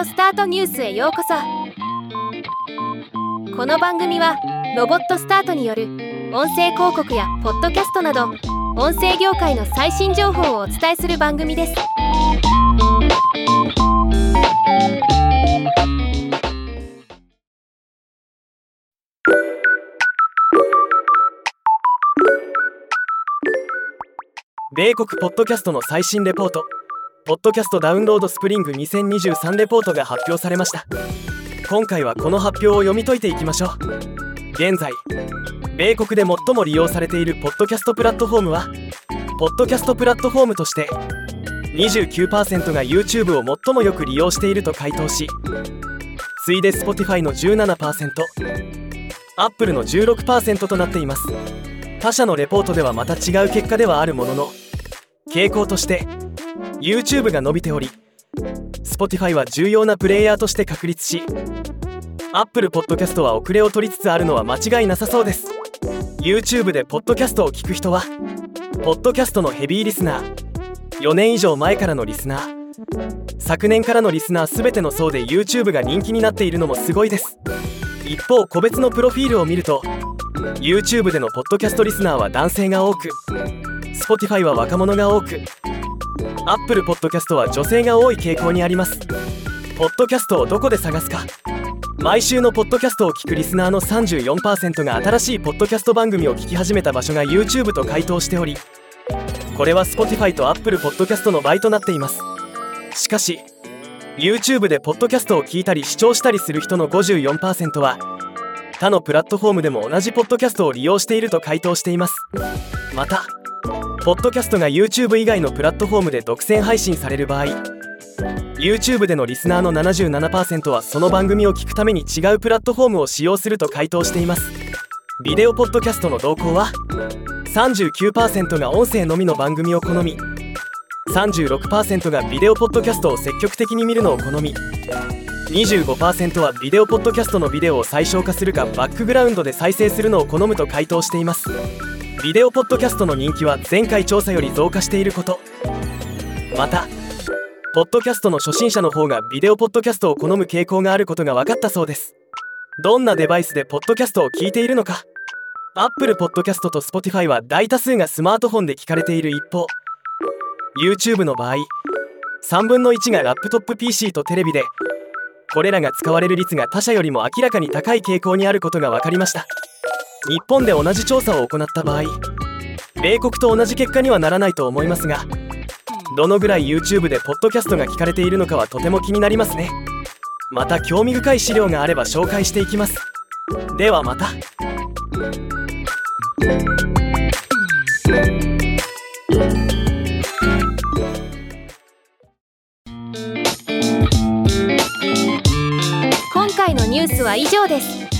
オスタートニュースへようこそ。この番組はロボットスタートによる音声広告やポッドキャストなど音声業界の最新情報をお伝えする番組です。米国ポッドキャストの最新レポート。ポッドキャストダウンロードスプリング2023レポートが発表されました。今回はこの発表を読み解いていきましょう。現在米国で最も利用されているポッドキャストプラットフォームはポッドキャストプラットフォームとして29%が YouTube を最もよく利用していると回答し次いで Spotify の 17%Apple の16%となっています。他社のレポートではまた違う結果ではあるものの傾向として YouTube が伸びており Spotify は重要なプレイヤーとして確立し Apple Podcast は遅れを取りつつあるのは間違いなさそうです。YouTube でポッドキャストを聞く人はポッドキャストのヘビーリスナー4年以上前からのリスナー昨年からのリスナー全ての層で YouTube が人気になっているのもすごいです。一方個別のプロフィールを見ると YouTube でのポッドキャストリスナーは男性が多く Spotify は若者が多く Apple Podcast は女性が多い傾向にあります。ポッドキャストをどこで探すか。毎週のポッドキャストを聞くリスナーの34%が新しいポッドキャスト番組を聞き始めた場所が YouTube と回答しておりこれは Spotify と Apple Podcast の倍となっています。しかし YouTube でポッドキャストを聞いたり視聴したりする人の54%は他のプラットフォームでも同じポッドキャストを利用していると回答しています。またポッドキャストが YouTube 以外のプラットフォームで独占配信される場合 YouTube でのリスナーの77%はその番組を聞くために違うプラットフォームを使用すると回答しています。ビデオポッドキャストの動向は39%が音声のみの番組を好み36%がビデオポッドキャストを積極的に見るのを好み25%はビデオポッドキャストのビデオを最小化するかバックグラウンドで再生するのを好むと回答しています。ビデオポッドキャストの人気は前回調査より増加していること。またポッドキャストの初心者の方がビデオポッドキャストを好む傾向があることが分かったそうです。どんなデバイスでポッドキャストを聞いているのか。Apple Podcast と Spotify は大多数がスマートフォンで聞かれている一方。YouTube の場合3分の1がラップトップ PC とテレビでこれらが使われる率が他社よりも明らかに高い傾向にあることが分かりました。日本で同じ調査を行った場合米国と同じ結果にはならないと思いますがどのぐらい YouTube でポッドキャストが聞かれているのかはとても気になりますね。また興味深い資料があれば紹介していきます。ではまた。今回のニュースは以上です。